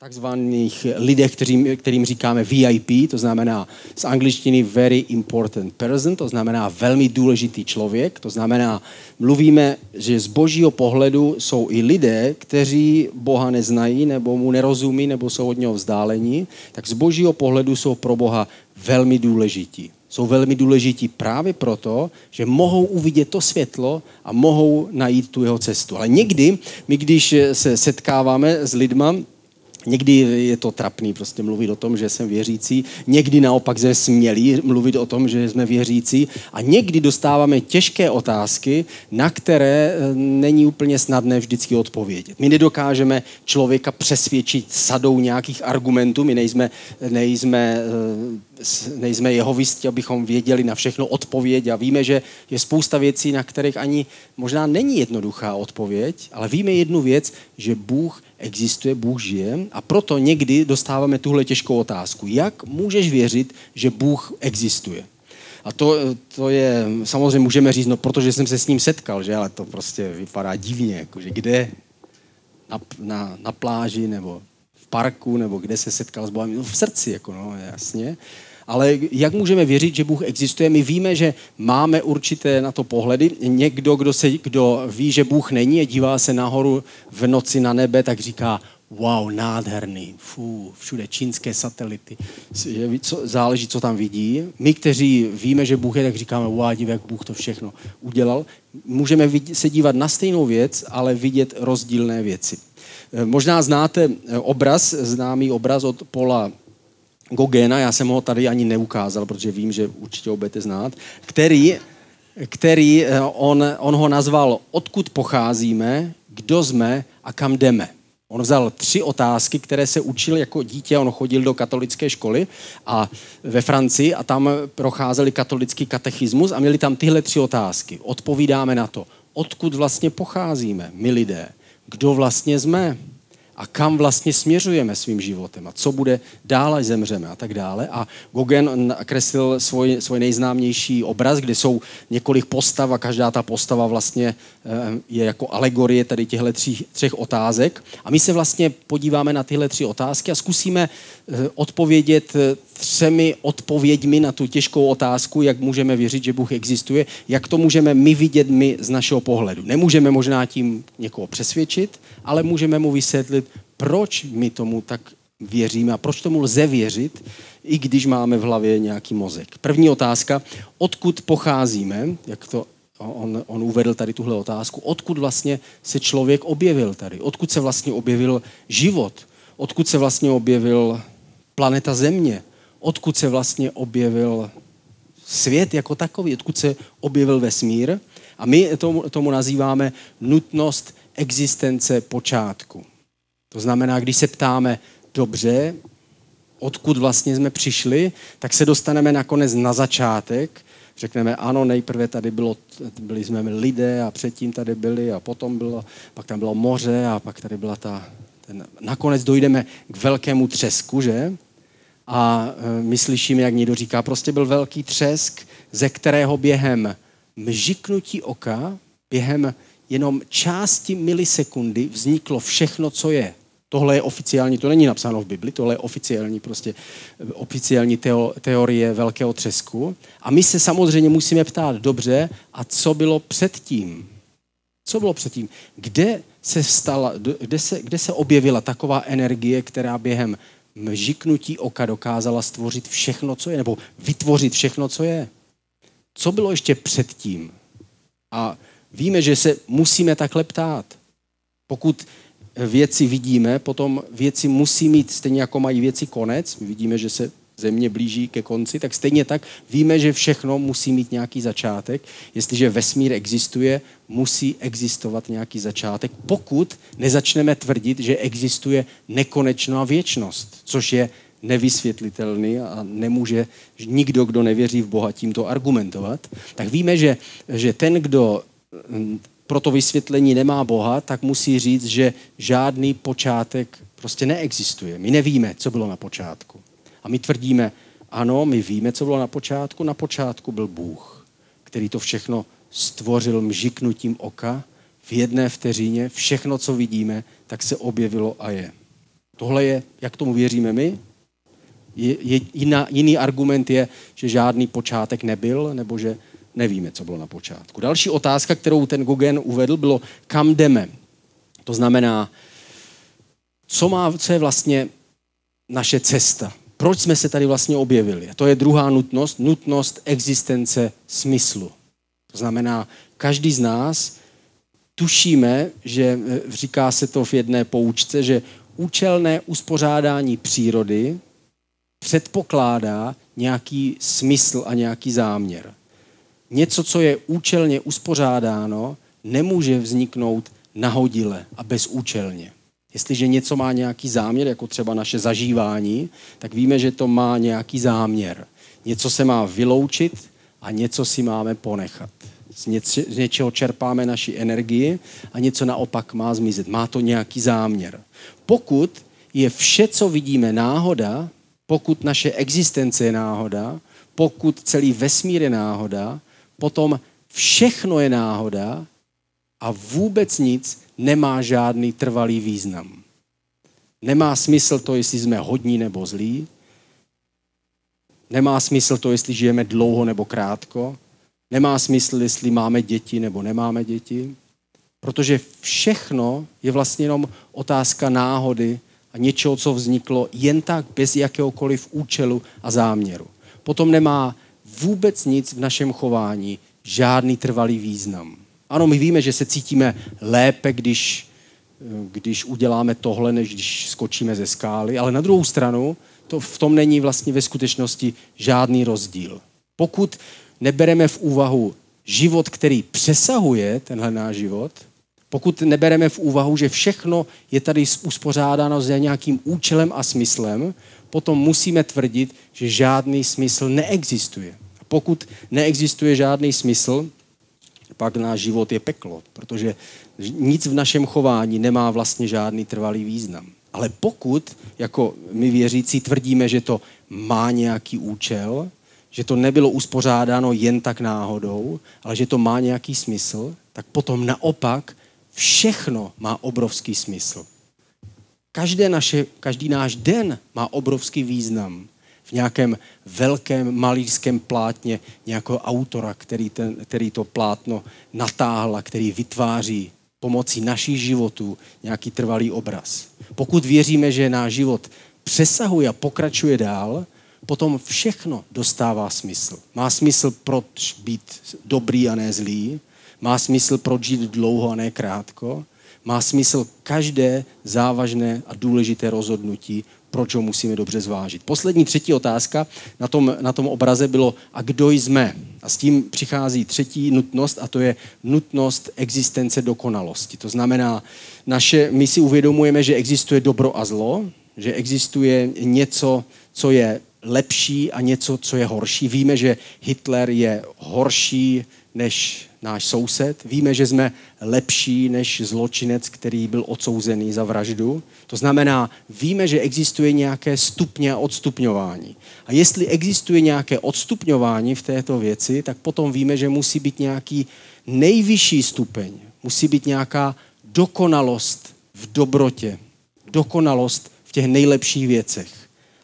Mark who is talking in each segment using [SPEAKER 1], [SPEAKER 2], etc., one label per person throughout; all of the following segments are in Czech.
[SPEAKER 1] takzvaných lidech, kterým, kterým říkáme VIP, to znamená z angličtiny very important person, to znamená velmi důležitý člověk, to znamená, mluvíme, že z božího pohledu jsou i lidé, kteří Boha neznají, nebo mu nerozumí, nebo jsou od něho vzdálení, tak z božího pohledu jsou pro Boha velmi důležití. Jsou velmi důležití právě proto, že mohou uvidět to světlo a mohou najít tu jeho cestu. Ale někdy, my když se setkáváme s lidma, Někdy je to trapný prostě mluvit o tom, že jsem věřící, někdy naopak jsme smělí mluvit o tom, že jsme věřící. A někdy dostáváme těžké otázky, na které eh, není úplně snadné vždycky odpovědět. My nedokážeme člověka přesvědčit sadou nějakých argumentů, my nejsme, nejsme nejsme jehovisti, abychom věděli na všechno odpověď a víme, že je spousta věcí, na kterých ani možná není jednoduchá odpověď, ale víme jednu věc, že Bůh existuje, Bůh žije a proto někdy dostáváme tuhle těžkou otázku. Jak můžeš věřit, že Bůh existuje? A to, to je, samozřejmě můžeme říct, no protože jsem se s ním setkal, že, ale to prostě vypadá divně, jakože kde, na, na, na pláži nebo v parku, nebo kde se setkal s Bohem, no v srdci, jako no, jasně. Ale jak můžeme věřit, že Bůh existuje? My víme, že máme určité na to pohledy. Někdo, kdo, se, kdo ví, že Bůh není a dívá se nahoru v noci na nebe, tak říká, wow, nádherný, fů, všude čínské satelity. Co, záleží, co tam vidí. My, kteří víme, že Bůh je, tak říkáme, wow, div, jak Bůh to všechno udělal. Můžeme se dívat na stejnou věc, ale vidět rozdílné věci. Možná znáte obraz, známý obraz od Paula Gogena, já jsem ho tady ani neukázal, protože vím, že určitě ho budete znát, který, který eh, on, on ho nazval Odkud pocházíme, kdo jsme a kam jdeme. On vzal tři otázky, které se učil jako dítě. On chodil do katolické školy a ve Francii a tam procházeli katolický katechismus a měli tam tyhle tři otázky. Odpovídáme na to, odkud vlastně pocházíme, my lidé, kdo vlastně jsme, a kam vlastně směřujeme svým životem a co bude dál, až zemřeme a tak dále. A Gogen nakreslil svůj, svůj nejznámější obraz, kde jsou několik postav a každá ta postava vlastně eh, je jako alegorie tady těchto tří, třech otázek. A my se vlastně podíváme na tyhle tři otázky a zkusíme eh, odpovědět eh, třemi odpověďmi na tu těžkou otázku, jak můžeme věřit, že Bůh existuje, jak to můžeme my vidět my z našeho pohledu. Nemůžeme možná tím někoho přesvědčit, ale můžeme mu vysvětlit, proč my tomu tak věříme a proč tomu lze věřit, i když máme v hlavě nějaký mozek. První otázka, odkud pocházíme, jak to on, on uvedl tady tuhle otázku, odkud vlastně se člověk objevil tady, odkud se vlastně objevil život, odkud se vlastně objevil planeta Země, odkud se vlastně objevil svět jako takový, odkud se objevil vesmír. A my tomu, tomu nazýváme nutnost existence počátku. To znamená, když se ptáme, dobře, odkud vlastně jsme přišli, tak se dostaneme nakonec na začátek. Řekneme, ano, nejprve tady bylo, byli jsme lidé a předtím tady byli a potom bylo, pak tam bylo moře a pak tady byla ta, ten, nakonec dojdeme k velkému třesku, že? A e, my slyšíme, jak někdo říká, prostě byl velký třesk, ze kterého během mžiknutí oka, během jenom části milisekundy vzniklo všechno, co je. Tohle je oficiální, to není napsáno v Bibli, tohle je oficiální, prostě oficiální teo, teorie velkého třesku. A my se samozřejmě musíme ptát, dobře, a co bylo předtím? Co bylo předtím? Kde se, stala, kde se, kde se objevila taková energie, která během mžiknutí oka dokázala stvořit všechno, co je, nebo vytvořit všechno, co je? Co bylo ještě předtím? A víme, že se musíme takhle ptát. Pokud věci vidíme, potom věci musí mít, stejně jako mají věci konec, my vidíme, že se země blíží ke konci, tak stejně tak víme, že všechno musí mít nějaký začátek. Jestliže vesmír existuje, musí existovat nějaký začátek, pokud nezačneme tvrdit, že existuje nekonečná věčnost, což je nevysvětlitelný a nemůže nikdo, kdo nevěří v Boha, tímto argumentovat, tak víme, že, že ten, kdo pro to vysvětlení nemá Boha, tak musí říct, že žádný počátek prostě neexistuje. My nevíme, co bylo na počátku. A my tvrdíme, ano, my víme, co bylo na počátku. Na počátku byl Bůh, který to všechno stvořil mžiknutím oka v jedné vteřině. Všechno, co vidíme, tak se objevilo a je. Tohle je, jak tomu věříme my. Je, je, jiná, jiný argument je, že žádný počátek nebyl, nebo že nevíme, co bylo na počátku. Další otázka, kterou ten Gogen uvedl, bylo, kam jdeme. To znamená, co, má, co je vlastně naše cesta. Proč jsme se tady vlastně objevili? A to je druhá nutnost, nutnost existence smyslu. To znamená, každý z nás tušíme, že eh, říká se to v jedné poučce, že účelné uspořádání přírody předpokládá nějaký smysl a nějaký záměr. Něco, co je účelně uspořádáno, nemůže vzniknout nahodile a bezúčelně. Jestliže něco má nějaký záměr, jako třeba naše zažívání, tak víme, že to má nějaký záměr. Něco se má vyloučit a něco si máme ponechat. Z, něč- z něčeho čerpáme naši energii a něco naopak má zmizet. Má to nějaký záměr. Pokud je vše, co vidíme, náhoda, pokud naše existence je náhoda, pokud celý vesmír je náhoda, potom všechno je náhoda a vůbec nic nemá žádný trvalý význam. Nemá smysl to, jestli jsme hodní nebo zlí. Nemá smysl to, jestli žijeme dlouho nebo krátko. Nemá smysl, jestli máme děti nebo nemáme děti. Protože všechno je vlastně jenom otázka náhody a něčeho, co vzniklo jen tak, bez jakéhokoliv účelu a záměru. Potom nemá vůbec nic v našem chování, žádný trvalý význam. Ano, my víme, že se cítíme lépe, když, když uděláme tohle, než když skočíme ze skály, ale na druhou stranu to v tom není vlastně ve skutečnosti žádný rozdíl. Pokud nebereme v úvahu život, který přesahuje tenhle náš život, pokud nebereme v úvahu, že všechno je tady uspořádáno s nějakým účelem a smyslem, potom musíme tvrdit, že žádný smysl neexistuje. A pokud neexistuje žádný smysl, pak náš život je peklo, protože nic v našem chování nemá vlastně žádný trvalý význam. Ale pokud, jako my věřící, tvrdíme, že to má nějaký účel, že to nebylo uspořádáno jen tak náhodou, ale že to má nějaký smysl, tak potom naopak všechno má obrovský smysl. Každé naše, každý náš den má obrovský význam v nějakém velkém malířském plátně nějakého autora, který, ten, který to plátno natáhl a který vytváří pomocí našich životů nějaký trvalý obraz. Pokud věříme, že náš život přesahuje a pokračuje dál, potom všechno dostává smysl. Má smysl, proč být dobrý a ne zlý, má smysl, proč žít dlouho a ne krátko, má smysl každé závažné a důležité rozhodnutí, proč ho musíme dobře zvážit. Poslední třetí otázka na tom, na tom obraze bylo, a kdo jsme? A s tím přichází třetí nutnost a to je nutnost existence dokonalosti. To znamená, naše, my si uvědomujeme, že existuje dobro a zlo, že existuje něco, co je lepší a něco, co je horší. Víme, že Hitler je horší než náš soused. Víme, že jsme lepší než zločinec, který byl odsouzený za vraždu. To znamená, víme, že existuje nějaké stupně a odstupňování. A jestli existuje nějaké odstupňování v této věci, tak potom víme, že musí být nějaký nejvyšší stupeň. Musí být nějaká dokonalost v dobrotě. Dokonalost v těch nejlepších věcech.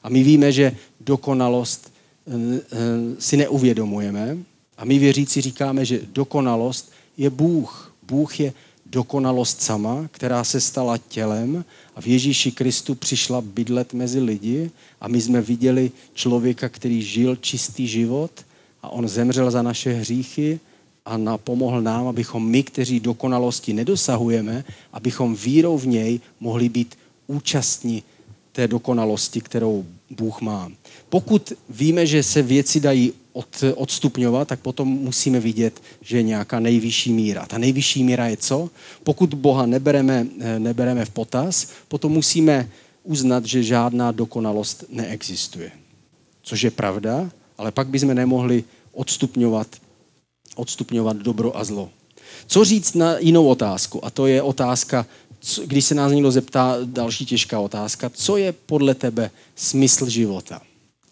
[SPEAKER 1] A my víme, že dokonalost eh, eh, si neuvědomujeme, a my věřící říkáme, že dokonalost je Bůh. Bůh je dokonalost sama, která se stala tělem a v Ježíši Kristu přišla bydlet mezi lidi a my jsme viděli člověka, který žil čistý život a on zemřel za naše hříchy a napomohl nám, abychom my, kteří dokonalosti nedosahujeme, abychom vírou v něj mohli být účastní té dokonalosti, kterou Bůh má. Pokud víme, že se věci dají od, odstupňovat, tak potom musíme vidět, že je nějaká nejvyšší míra. Ta nejvyšší míra je co? Pokud Boha nebereme, eh, nebereme v potaz, potom musíme uznat, že žádná dokonalost neexistuje. Což je pravda, ale pak bychom nemohli odstupňovat, odstupňovat dobro a zlo. Co říct na jinou otázku? A to je otázka, když se nás někdo zeptá, další těžká otázka, co je podle tebe smysl života?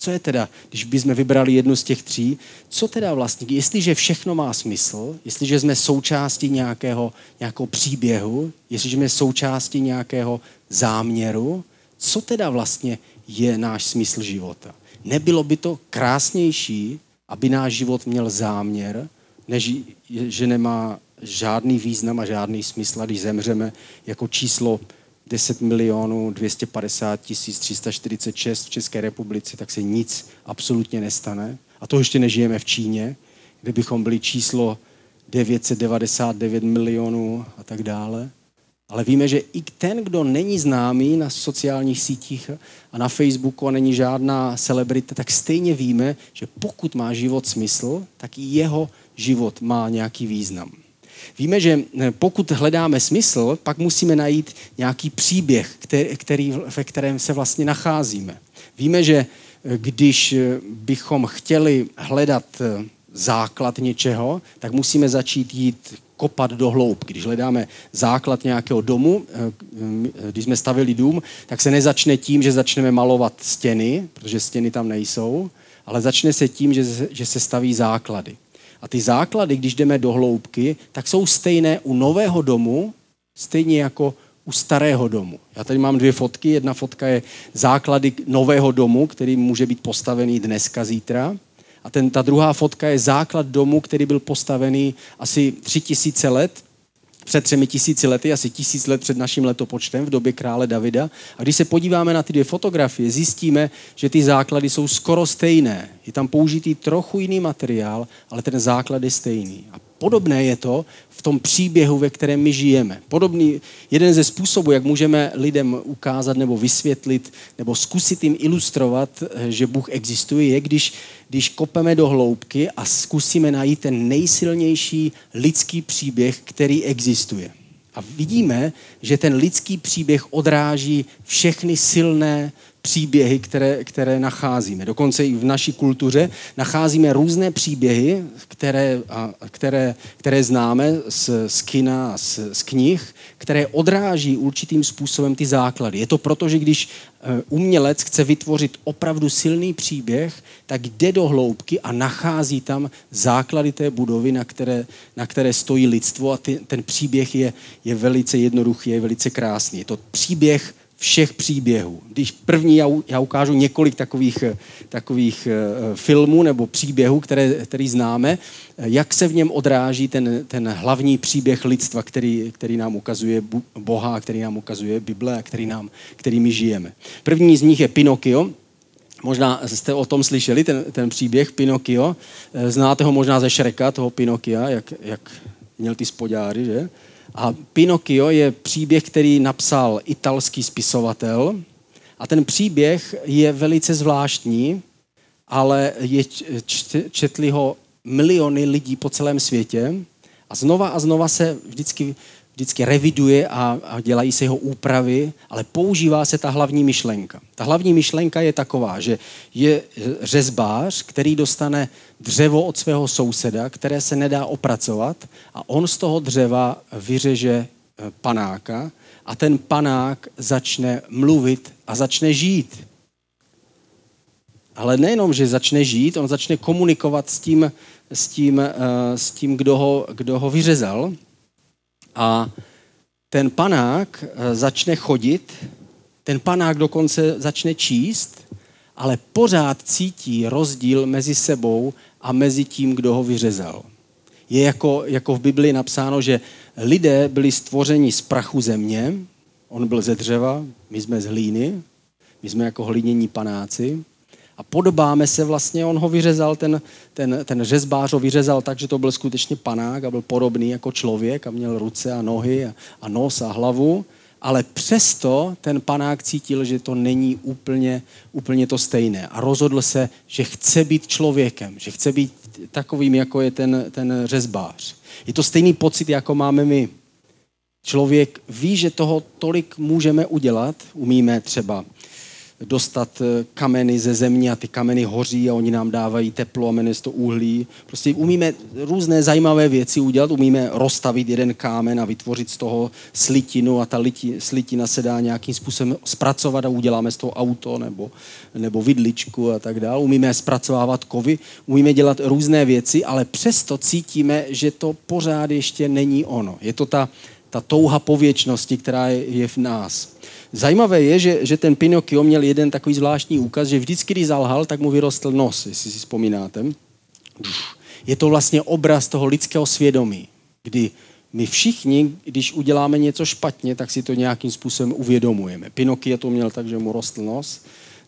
[SPEAKER 1] Co je teda, když bychom vybrali jednu z těch tří, co teda vlastně, jestliže všechno má smysl, jestliže jsme součástí nějakého, nějakého příběhu, jestliže jsme součástí nějakého záměru, co teda vlastně je náš smysl života. Nebylo by to krásnější, aby náš život měl záměr, než že nemá žádný význam a žádný smysl, když zemřeme jako číslo 10 milionů 250 tisíc 346 v České republice, tak se nic absolutně nestane. A to ještě nežijeme v Číně, kde bychom byli číslo 999 milionů a tak dále. Ale víme, že i ten, kdo není známý na sociálních sítích a na Facebooku a není žádná celebrita, tak stejně víme, že pokud má život smysl, tak i jeho život má nějaký význam. Víme, že eh, pokud hledáme smysl, pak musíme najít nějaký příběh, který, ve kterém se vlastně nacházíme. Víme, že eh, když eh, bychom chtěli hledat základ něčeho, tak musíme začít jít kopat do hloubky. Když hledáme základ nějakého domu, když jsme stavili dům, tak se nezačne tím, že začneme malovat stěny, protože stěny tam nejsou, ale začne se tím, že, že se staví základy. A ty základy, když jdeme do hloubky, tak jsou stejné u nového domu, stejně jako u starého domu. Já tady mám dvě fotky. Jedna fotka je základy nového domu, který může být postavený dneska, zítra. A ten, ta druhá fotka je základ domu, který byl postavený asi tři tisíce let před třemi tisíci lety, asi tisíc let před naším letopočtem v době krále Davida. A když se podíváme na ty dvě fotografie, zjistíme, že ty základy jsou skoro stejné. Je tam použitý trochu jiný materiál, ale ten základ je stejný. A podobné je to v tom příběhu, ve kterém my žijeme. Podobný, jeden ze způsobů, jak můžeme lidem ukázat nebo vysvětlit nebo zkusit jim ilustrovat, že Bůh existuje, je, když, když kopeme do hloubky a zkusíme najít ten nejsilnější lidský příběh, který existuje. A vidíme, že ten lidský příběh odráží všechny silné příběhy, které, které nacházíme. Dokonce i v naší kultuře nacházíme různé příběhy, které, a, které, které známe z, z kina a z, z knih, které odráží určitým způsobem ty základy. Je to proto, že když e, umělec chce vytvořit opravdu silný příběh, tak jde do hloubky a nachází tam základy té budovy, na které, na které stojí lidstvo a ty, ten příběh je, je velice jednoduchý, je velice krásný. Je to příběh všech příběhů. Když první, já, já ukážu několik takových, eh, takových uh, filmů nebo příběhů, které, který známe, jak se v něm odráží ten, ten hlavní příběh lidstva, který, který nám ukazuje Boha, který nám ukazuje Bible a který, nám, který my žijeme. První z nich je Pinokio. Možná jste o tom slyšeli, ten, ten příběh Pinokio. Eh, znáte ho možná ze Šreka, toho Pinokia, jak, jak měl ty spodáry, že? A Pinocchio je příběh, který napsal italský spisovatel. A ten příběh je velice zvláštní, ale je, četli ho miliony lidí po celém světě. A znova a znova se vždycky vždycky reviduje a, a dělají se jeho úpravy, ale používá se ta hlavní myšlenka. Ta hlavní myšlenka je taková, že je řezbář, který dostane dřevo od svého souseda, které se nedá opracovat a on z toho dřeva vyřeže e, panáka a ten panák začne mluvit a začne žít. Ale nejenom, že začne žít, on začne komunikovat s tím, s tím, e, s tím kdo, ho, kdo ho vyřezal. A ten panák eh, začne chodit, ten panák dokonce začne číst, ale pořád cítí rozdíl mezi sebou a mezi tím, kdo ho vyřezal. Je jako, jako v Biblii napsáno, že lidé byli stvořeni z prachu země, on byl ze dřeva, my jsme z hlíny, my jsme jako hlinění panáci a podobáme se vlastně, on ho vyřezal, ten, ten, ten řezbář ho vyřezal tak, že to byl skutečně panák a byl podobný jako člověk a měl ruce a nohy a, a nos a hlavu, ale přesto ten panák cítil, že to není úplně, úplně to stejné a rozhodl se, že chce být člověkem, že chce být takovým, jako je ten, ten řezbář. Je to stejný pocit, jako máme my. Člověk ví, že toho tolik můžeme udělat, umíme třeba dostat eh, kameny ze země a ty kameny hoří a oni nám dávají teplo a jmenuje to uhlí. Prostě umíme různé zajímavé věci udělat, umíme rozstavit jeden kámen a vytvořit z toho slitinu a ta liti, slitina se dá nějakým způsobem zpracovat a uděláme z toho auto nebo, nebo vidličku a tak dále. Umíme zpracovávat kovy, umíme dělat různé věci, ale přesto cítíme, že to pořád ještě není ono. Je to ta ta touha po věčnosti, která je, v nás. Zajímavé je, že, že ten Pinocchio měl jeden takový zvláštní úkaz, že vždycky, když zalhal, tak mu vyrostl nos, jestli si vzpomínáte. Je to vlastně obraz toho lidského svědomí, kdy my všichni, když uděláme něco špatně, tak si to nějakým způsobem uvědomujeme. Pinocchio to měl tak, že mu rostl nos.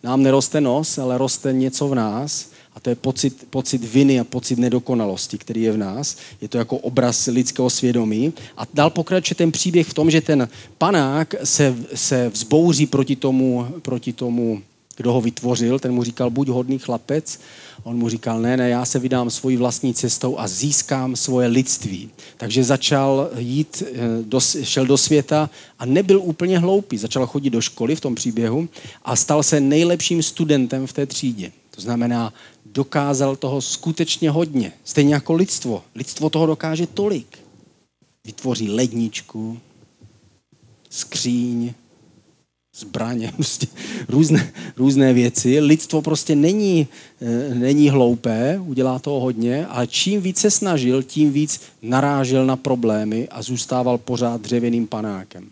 [SPEAKER 1] Nám neroste nos, ale roste něco v nás a to je pocit, pocit viny a pocit nedokonalosti, který je v nás. Je to jako obraz lidského svědomí. A dál pokračuje ten příběh v tom, že ten panák se, se vzbouří proti tomu, proti tomu, kdo ho vytvořil. Ten mu říkal, buď hodný chlapec. On mu říkal, ne, ne, já se vydám svojí vlastní cestou a získám svoje lidství. Takže začal jít, eh, do, šel do světa a nebyl úplně hloupý. Začal chodit do školy v tom příběhu a stal se nejlepším studentem v té třídě. To znamená, dokázal toho skutečně hodně. Stejně jako lidstvo. Lidstvo toho dokáže tolik. Vytvoří ledničku, skříň, zbraně, prostě různé, různé věci. Lidstvo prostě není, eh, není hloupé, udělá toho hodně, ale čím více snažil, tím víc narážel na problémy a zůstával pořád dřevěným panákem.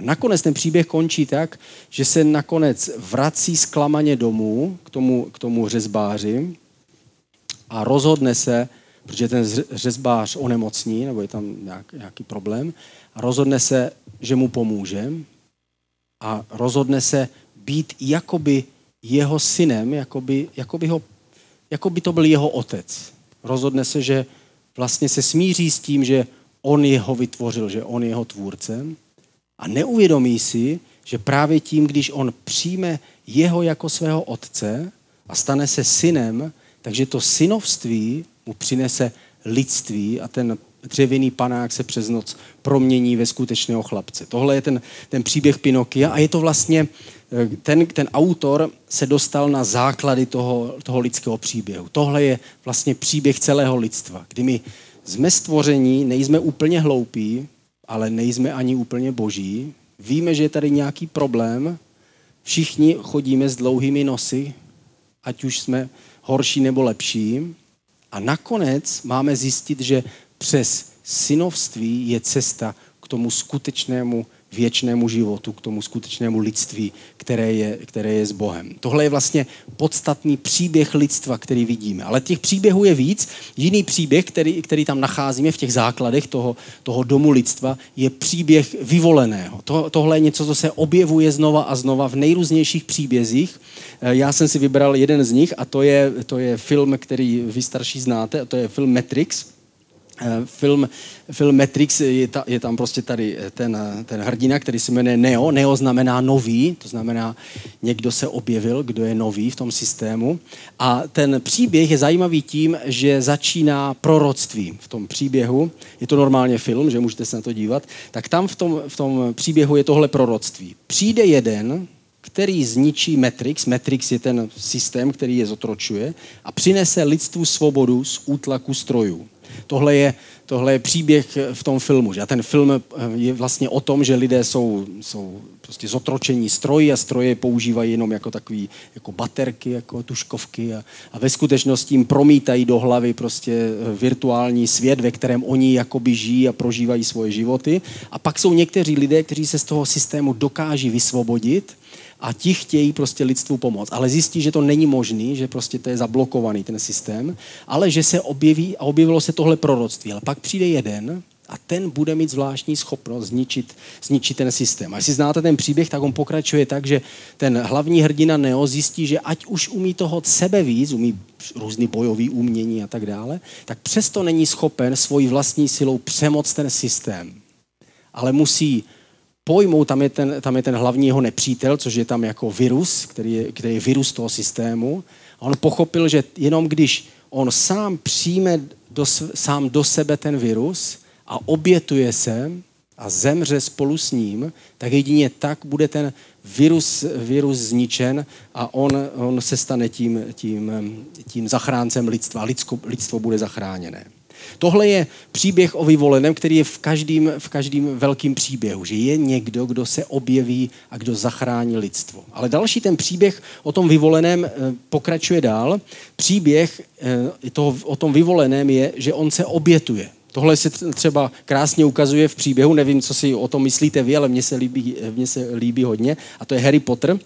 [SPEAKER 1] A nakonec ten příběh končí tak, že se nakonec vrací zklamaně domů k tomu, k tomu řezbáři a rozhodne se, protože ten řezbář onemocní, nebo je tam nějak, nějaký problém, a rozhodne se, že mu pomůže a rozhodne se být jakoby jeho synem, jakoby, jakoby, ho, jakoby to byl jeho otec. Rozhodne se, že vlastně se smíří s tím, že on jeho vytvořil, že on je jeho tvůrcem a neuvědomí si, že právě tím, když on přijme jeho jako svého otce a stane se synem, takže to synovství mu přinese lidství a ten dřevěný panák se přes noc promění ve skutečného chlapce. Tohle je ten, ten příběh Pinokia a je to vlastně, eh, ten, ten autor se dostal na základy toho, toho lidského příběhu. Tohle je vlastně příběh celého lidstva, kdy my jsme stvoření, nejsme úplně hloupí, ale nejsme ani úplně boží. Víme, že je tady nějaký problém. Všichni chodíme s dlouhými nosy, ať už jsme horší nebo lepší. A nakonec máme zjistit, že přes synovství je cesta k tomu skutečnému věčnému životu, k tomu skutečnému lidství, které je, které je s Bohem. Tohle je vlastně podstatný příběh lidstva, který vidíme. Ale těch příběhů je víc. Jiný příběh, který, který tam nacházíme v těch základech toho, toho domu lidstva, je příběh vyvoleného. To, tohle je něco, co se objevuje znova a znova v nejrůznějších příbězích. Eh, já jsem si vybral jeden z nich a to je, to je film, který vy starší znáte, a to je film Matrix film, film Matrix, je, ta, je tam prostě tady eh, ten, eh, ten hrdina, který se jmenuje Neo. Neo znamená nový, to znamená někdo se objevil, kdo je nový v tom systému. A ten příběh je zajímavý tím, že začíná proroctvím v tom příběhu. Je to normálně film, že můžete se na to dívat. Tak tam v tom, v tom příběhu je tohle proroctví. Přijde jeden, který zničí Matrix. Matrix je ten systém, který je zotročuje a přinese lidstvu svobodu z útlaku strojů. Tohle je, tohle je příběh v tom filmu. Že? A ten film eh, je vlastně o tom, že lidé jsou, jsou prostě zotročení stroji a stroje používají jenom jako takový, jako baterky, jako tuškovky a, a ve skutečnosti jim promítají do hlavy prostě eh, virtuální svět, ve kterém oni jakoby žijí a prožívají svoje životy. A pak jsou někteří lidé, kteří se z toho systému dokáží vysvobodit a ti chtějí prostě lidstvu pomoct. Ale zjistí, že to není možný, že prostě to je zablokovaný ten systém, ale že se objeví a objevilo se tohle proroctví. Ale pak přijde jeden a ten bude mít zvláštní schopnost zničit, zničit ten systém. A jestli znáte ten příběh, tak on pokračuje tak, že ten hlavní hrdina Neo zjistí, že ať už umí toho sebe víc, umí různý bojový umění a tak dále, tak přesto není schopen svojí vlastní silou přemoc ten systém. Ale musí pojmou, tam je, ten, tam je ten hlavní jeho nepřítel, což je tam jako virus, který je, který je virus toho systému. A on pochopil, že jenom když on sám přijme do, sám do sebe ten virus a obětuje se a zemře spolu s ním, tak jedině tak bude ten virus, virus zničen a on, on se stane tím, tím, tím zachráncem lidstva. Lidsko, lidstvo bude zachráněné. Tohle je příběh o vyvoleném, který je v každém, v každém velkým příběhu, že je někdo, kdo se objeví a kdo zachrání lidstvo. Ale další ten příběh o tom vyvoleném eh, pokračuje dál. Příběh eh, toho, o tom vyvoleném je, že on se obětuje. Tohle se třeba krásně ukazuje v příběhu, nevím, co si o tom myslíte vy, ale mně se líbí, mně se líbí hodně, a to je Harry Potter.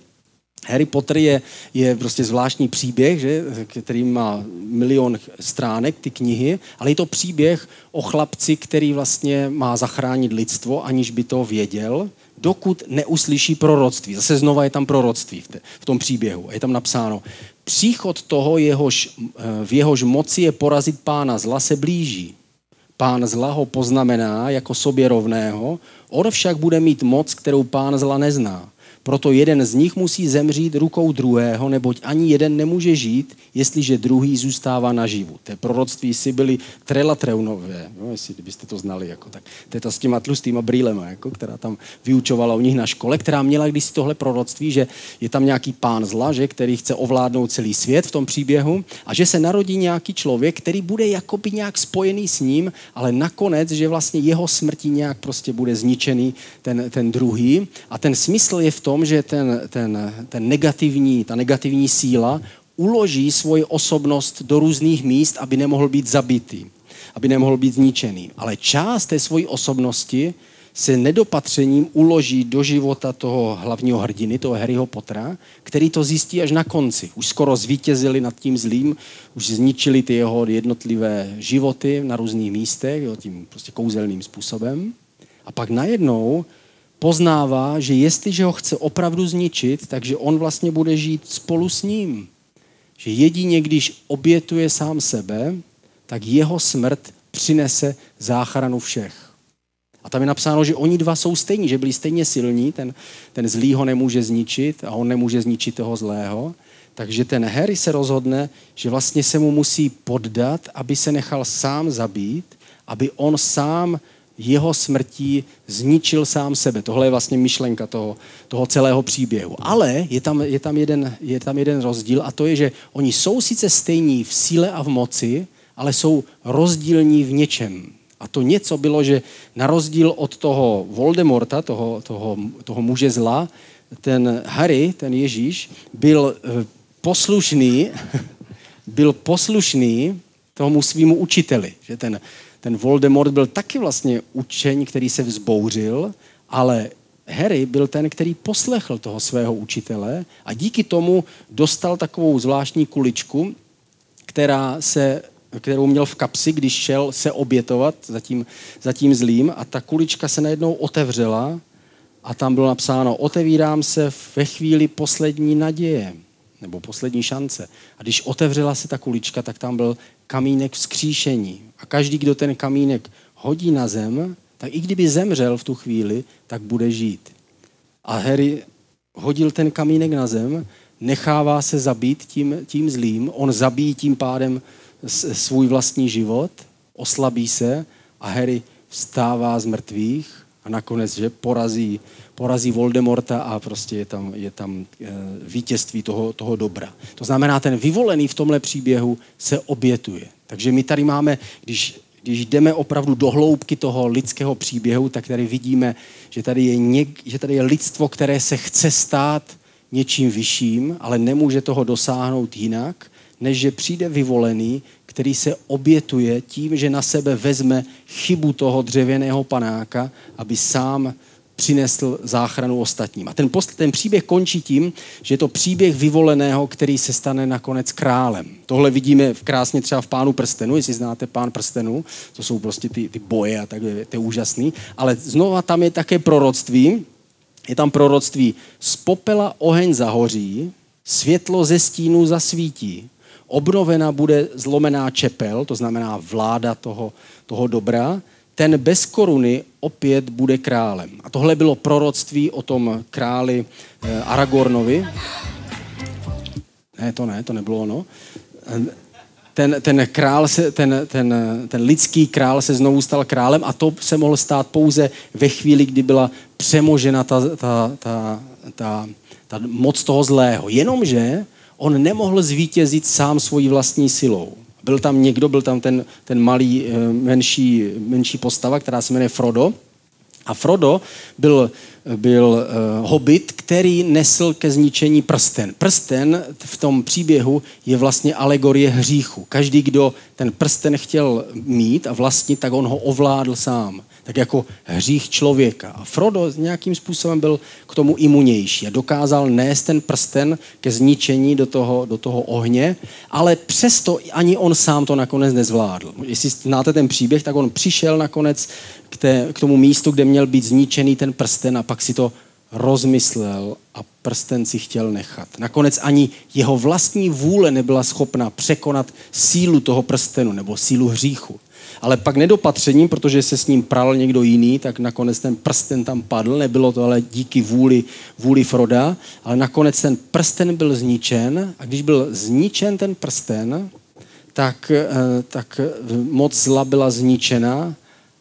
[SPEAKER 1] Harry Potter je, je prostě zvláštní příběh, že, který má milion stránek, ty knihy, ale je to příběh o chlapci, který vlastně má zachránit lidstvo, aniž by to věděl, dokud neuslyší proroctví. Zase znova je tam proroctví v, te, v tom příběhu. Je tam napsáno, příchod toho, jehož, v jehož moci je porazit pána zla, se blíží. Pán zla ho poznamená jako sobě rovného, on však bude mít moc, kterou pán zla nezná. Proto jeden z nich musí zemřít rukou druhého, neboť ani jeden nemůže žít, jestliže druhý zůstává naživu. To je proroctví Sibily Trelatraunové, no, jestli byste to znali. Jako, tak. To je ta s těma tlustýma brýlema, jako, která tam vyučovala u nich na škole, která měla když tohle proroctví, že je tam nějaký pán zla, že, který chce ovládnout celý svět v tom příběhu a že se narodí nějaký člověk, který bude jakoby nějak spojený s ním, ale nakonec, že vlastně jeho smrtí nějak prostě bude zničený ten, ten druhý. A ten smysl je v tom, tom, že ten, ten, ten negativní, ta negativní síla uloží svoji osobnost do různých míst, aby nemohl být zabitý, aby nemohl být zničený. Ale část té svojí osobnosti se nedopatřením uloží do života toho hlavního hrdiny, toho Harryho Pottera, který to zjistí až na konci. Už skoro zvítězili nad tím zlým, už zničili ty jeho jednotlivé životy na různých místech, jo, tím prostě kouzelným způsobem. A pak najednou poznává, že jestliže ho chce opravdu zničit, takže on vlastně bude žít spolu s ním. Že jedině, když obětuje sám sebe, tak jeho smrt přinese záchranu všech. A tam je napsáno, že oni dva jsou stejní, že byli stejně silní, ten, ten zlý ho nemůže zničit a on nemůže zničit toho zlého. Takže ten Harry se rozhodne, že vlastně se mu musí poddat, aby se nechal sám zabít, aby on sám jeho smrtí zničil sám sebe. Tohle je vlastně myšlenka toho, toho celého příběhu. Ale je tam, je, tam jeden, je tam jeden rozdíl a to je, že oni jsou sice stejní v síle a v moci, ale jsou rozdílní v něčem. A to něco bylo, že na rozdíl od toho Voldemorta, toho, toho, toho muže zla, ten Harry, ten Ježíš, byl eh, poslušný, byl poslušný tomu svýmu učiteli. Že ten, ten Voldemort byl taky vlastně učeň, který se vzbouřil, ale Harry byl ten, který poslechl toho svého učitele a díky tomu dostal takovou zvláštní kuličku, která se, kterou měl v kapsi, když šel se obětovat za tím, za tím zlým a ta kulička se najednou otevřela a tam bylo napsáno, otevírám se ve chvíli poslední naděje nebo poslední šance. A když otevřela se ta kulička, tak tam byl kamínek vzkříšení. A každý, kdo ten kamínek hodí na zem, tak i kdyby zemřel v tu chvíli, tak bude žít. A Harry hodil ten kamínek na zem, nechává se zabít tím, tím zlým, on zabíjí tím pádem svůj vlastní život, oslabí se a Harry vstává z mrtvých a nakonec, že porazí, porazí Voldemorta a prostě je tam, je tam eh, vítězství toho, toho dobra. To znamená, ten vyvolený v tomhle příběhu se obětuje. Takže my tady máme, když, když jdeme opravdu do hloubky toho lidského příběhu, tak tady vidíme, že tady je, něk, že tady je lidstvo, které se chce stát něčím vyšším, ale nemůže toho dosáhnout jinak, než že přijde vyvolený, který se obětuje tím, že na sebe vezme chybu toho dřevěného panáka, aby sám přinesl záchranu ostatním. A ten, post, ten příběh končí tím, že je to příběh vyvoleného, který se stane nakonec králem. Tohle vidíme v krásně třeba v Pánu prstenu, jestli znáte Pán prstenu, to jsou prostě ty, ty boje a tak, to je úžasný. Ale znova tam je také proroctví, je tam proroctví, z popela oheň zahoří, světlo ze stínu zasvítí, obnovena bude zlomená čepel, to znamená vláda toho, toho dobra, ten bez koruny opět bude králem. A tohle bylo proroctví o tom králi eh, Aragornovi. Ne, to ne, to nebylo ono. Ten, ten, král se, ten, ten, ten lidský král se znovu stal králem a to se mohlo stát pouze ve chvíli, kdy byla přemožena ta, ta, ta, ta, ta moc toho zlého. Jenomže on nemohl zvítězit sám svojí vlastní silou. Byl tam někdo, byl tam ten, ten malý, eh, menší, menší postava, která se jmenuje Frodo. A Frodo byl byl uh, hobit, který nesl ke zničení prsten. Prsten v tom příběhu je vlastně alegorie hříchu. Každý, kdo ten prsten chtěl mít a vlastnit, tak on ho ovládl sám tak jako hřích člověka. A Frodo nějakým způsobem byl k tomu imunější a dokázal nést ten prsten ke zničení do toho, do toho ohně, ale přesto ani on sám to nakonec nezvládl. Jestli znáte ten příběh, tak on přišel nakonec k, té, k tomu místu, kde měl být zničený ten prsten a pak si to rozmyslel a prsten si chtěl nechat. Nakonec ani jeho vlastní vůle nebyla schopna překonat sílu toho prstenu nebo sílu hříchu. Ale pak nedopatřením, protože se s ním pral někdo jiný, tak nakonec ten prsten tam padl, nebylo to ale díky vůli, vůli Froda, ale nakonec ten prsten byl zničen. A když byl zničen ten prsten, tak, eh, tak moc zla byla zničena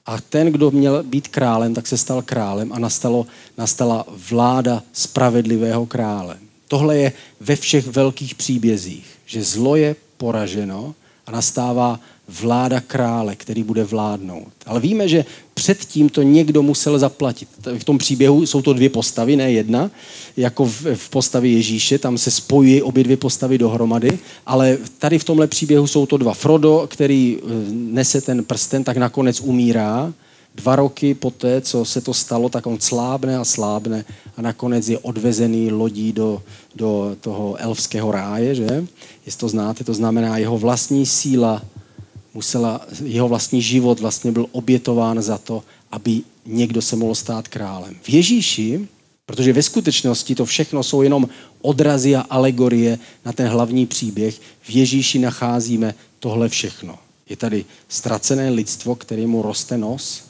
[SPEAKER 1] a ten, kdo měl být králem, tak se stal králem a nastalo, nastala vláda spravedlivého krále. Tohle je ve všech velkých příbězích, že zlo je poraženo a nastává vláda krále, který bude vládnout. Ale víme, že předtím to někdo musel zaplatit. V tom příběhu jsou to dvě postavy, ne jedna, jako v, postavě Ježíše, tam se spojují obě dvě postavy dohromady, ale tady v tomhle příběhu jsou to dva. Frodo, který eh, nese ten prsten, tak nakonec umírá. Dva roky poté, co se to stalo, tak on slábne a slábne a nakonec je odvezený lodí do, do toho elfského ráje, že? Jestli to znáte, to znamená, jeho vlastní síla musela, jeho vlastní život vlastně byl obětován za to, aby někdo se mohl stát králem. V Ježíši, protože ve skutečnosti to všechno jsou jenom odrazy a alegorie na ten hlavní příběh, v Ježíši nacházíme tohle všechno. Je tady ztracené lidstvo, kterému roste nos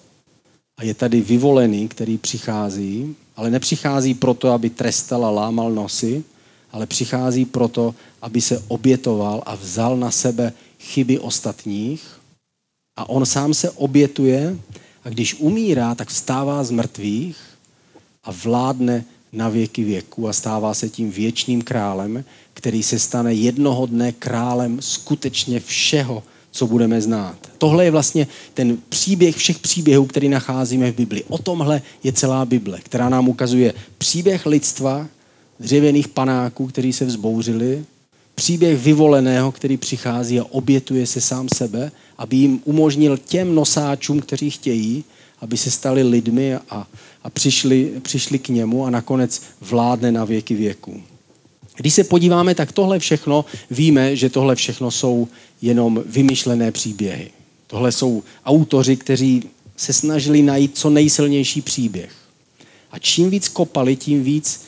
[SPEAKER 1] a je tady vyvolený, který přichází, ale nepřichází proto, aby trestal a lámal nosy, ale přichází proto, aby se obětoval a vzal na sebe chyby ostatních a on sám se obětuje a když umírá, tak vstává z mrtvých a vládne na věky věku a stává se tím věčným králem, který se stane jednoho dne králem skutečně všeho, co budeme znát. Tohle je vlastně ten příběh všech příběhů, který nacházíme v Bibli. O tomhle je celá Bible, která nám ukazuje příběh lidstva, dřevěných panáků, kteří se vzbouřili, příběh vyvoleného, který přichází a obětuje se sám sebe, aby jim umožnil těm nosáčům, kteří chtějí, aby se stali lidmi a, a přišli, přišli k němu a nakonec vládne na věky věků. Když se podíváme, tak tohle všechno, víme, že tohle všechno jsou jenom vymyšlené příběhy. Tohle jsou autoři, kteří se snažili najít co nejsilnější příběh. A čím víc kopali, tím víc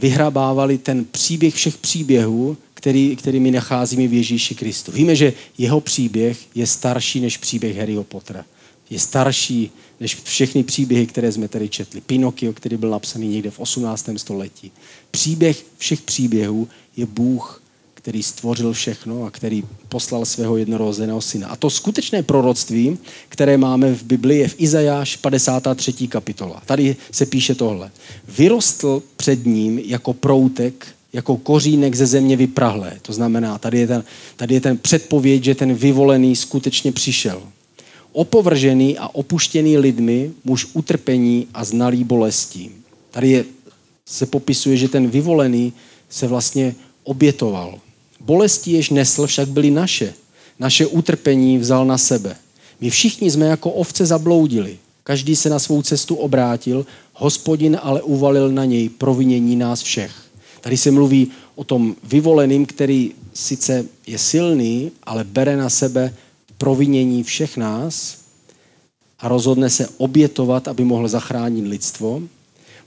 [SPEAKER 1] vyhrabávali ten příběh všech příběhů, který, který my nacházíme v Ježíši Kristu. Víme, že jeho příběh je starší než příběh Harryho Pottera. Je starší než všechny příběhy, které jsme tady četli. Pinocchio, který byl napsaný někde v 18. století. Příběh všech příběhů je Bůh, který stvořil všechno a který poslal svého jednorozeného syna. A to skutečné proroctví, které máme v Bibli, je v Izajáš 53. kapitola. Tady se píše tohle. Vyrostl před ním jako proutek, jako kořínek ze země vyprahlé. To znamená, tady je ten, tady je ten předpověď, že ten vyvolený skutečně přišel. Opovržený a opuštěný lidmi, muž utrpení a znalý bolestí. Tady je, se popisuje, že ten vyvolený se vlastně obětoval. Bolesti, jež nesl, však byly naše. Naše utrpení vzal na sebe. My všichni jsme jako ovce zabloudili. Každý se na svou cestu obrátil, hospodin ale uvalil na něj provinění nás všech. Tady se mluví o tom vyvoleným, který sice je silný, ale bere na sebe provinění všech nás a rozhodne se obětovat, aby mohl zachránit lidstvo.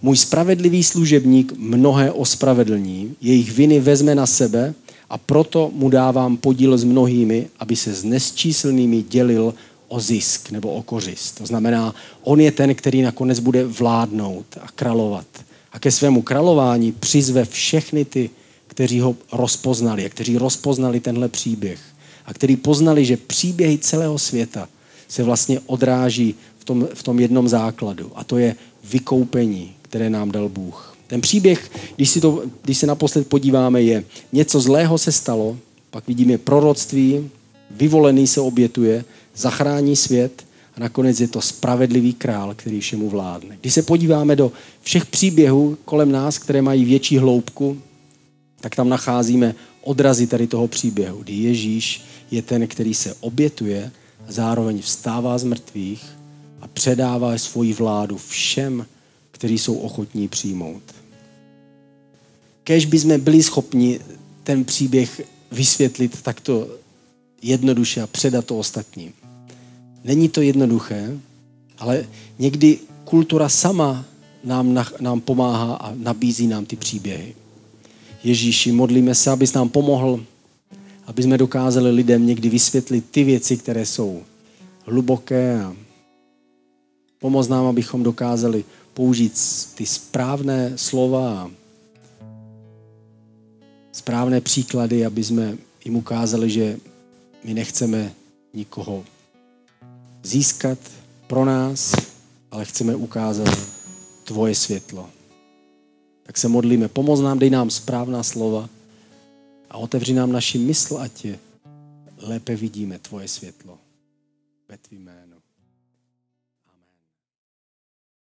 [SPEAKER 1] Můj spravedlivý služebník mnohé ospravedlní, jejich viny vezme na sebe a proto mu dávám podíl s mnohými, aby se s nesčíslnými dělil o zisk nebo o kořist. To znamená, on je ten, který nakonec bude vládnout a královat. A ke svému králování přizve všechny ty, kteří ho rozpoznali a kteří rozpoznali tenhle příběh a kteří poznali, že příběhy celého světa se vlastně odráží v tom, v tom jednom základu a to je vykoupení, které nám dal Bůh. Ten příběh, když, si to, když se naposled podíváme, je něco zlého se stalo, pak vidíme proroctví, vyvolený se obětuje, zachrání svět a nakonec je to spravedlivý král, který všemu vládne. Když se podíváme do všech příběhů kolem nás, které mají větší hloubku, tak tam nacházíme odrazy tady toho příběhu, kdy Ježíš je ten, který se obětuje a zároveň vstává z mrtvých a předává svoji vládu všem, kteří jsou ochotní přijmout. Kež by jsme byli schopni ten příběh vysvětlit takto jednoduše a předat to ostatním. Není to jednoduché, ale někdy kultura sama nám, nám pomáhá a nabízí nám ty příběhy. Ježíši, modlíme se, abys nám pomohl, aby jsme dokázali lidem někdy vysvětlit ty věci, které jsou hluboké a pomoz nám, abychom dokázali použít ty správné slova a správné příklady, aby jsme jim ukázali, že my nechceme nikoho získat pro nás, ale chceme ukázat tvoje světlo. Tak se modlíme, pomoz nám, dej nám správná slova a otevři nám naši mysl, ať lépe vidíme tvoje světlo ve tvým jménu.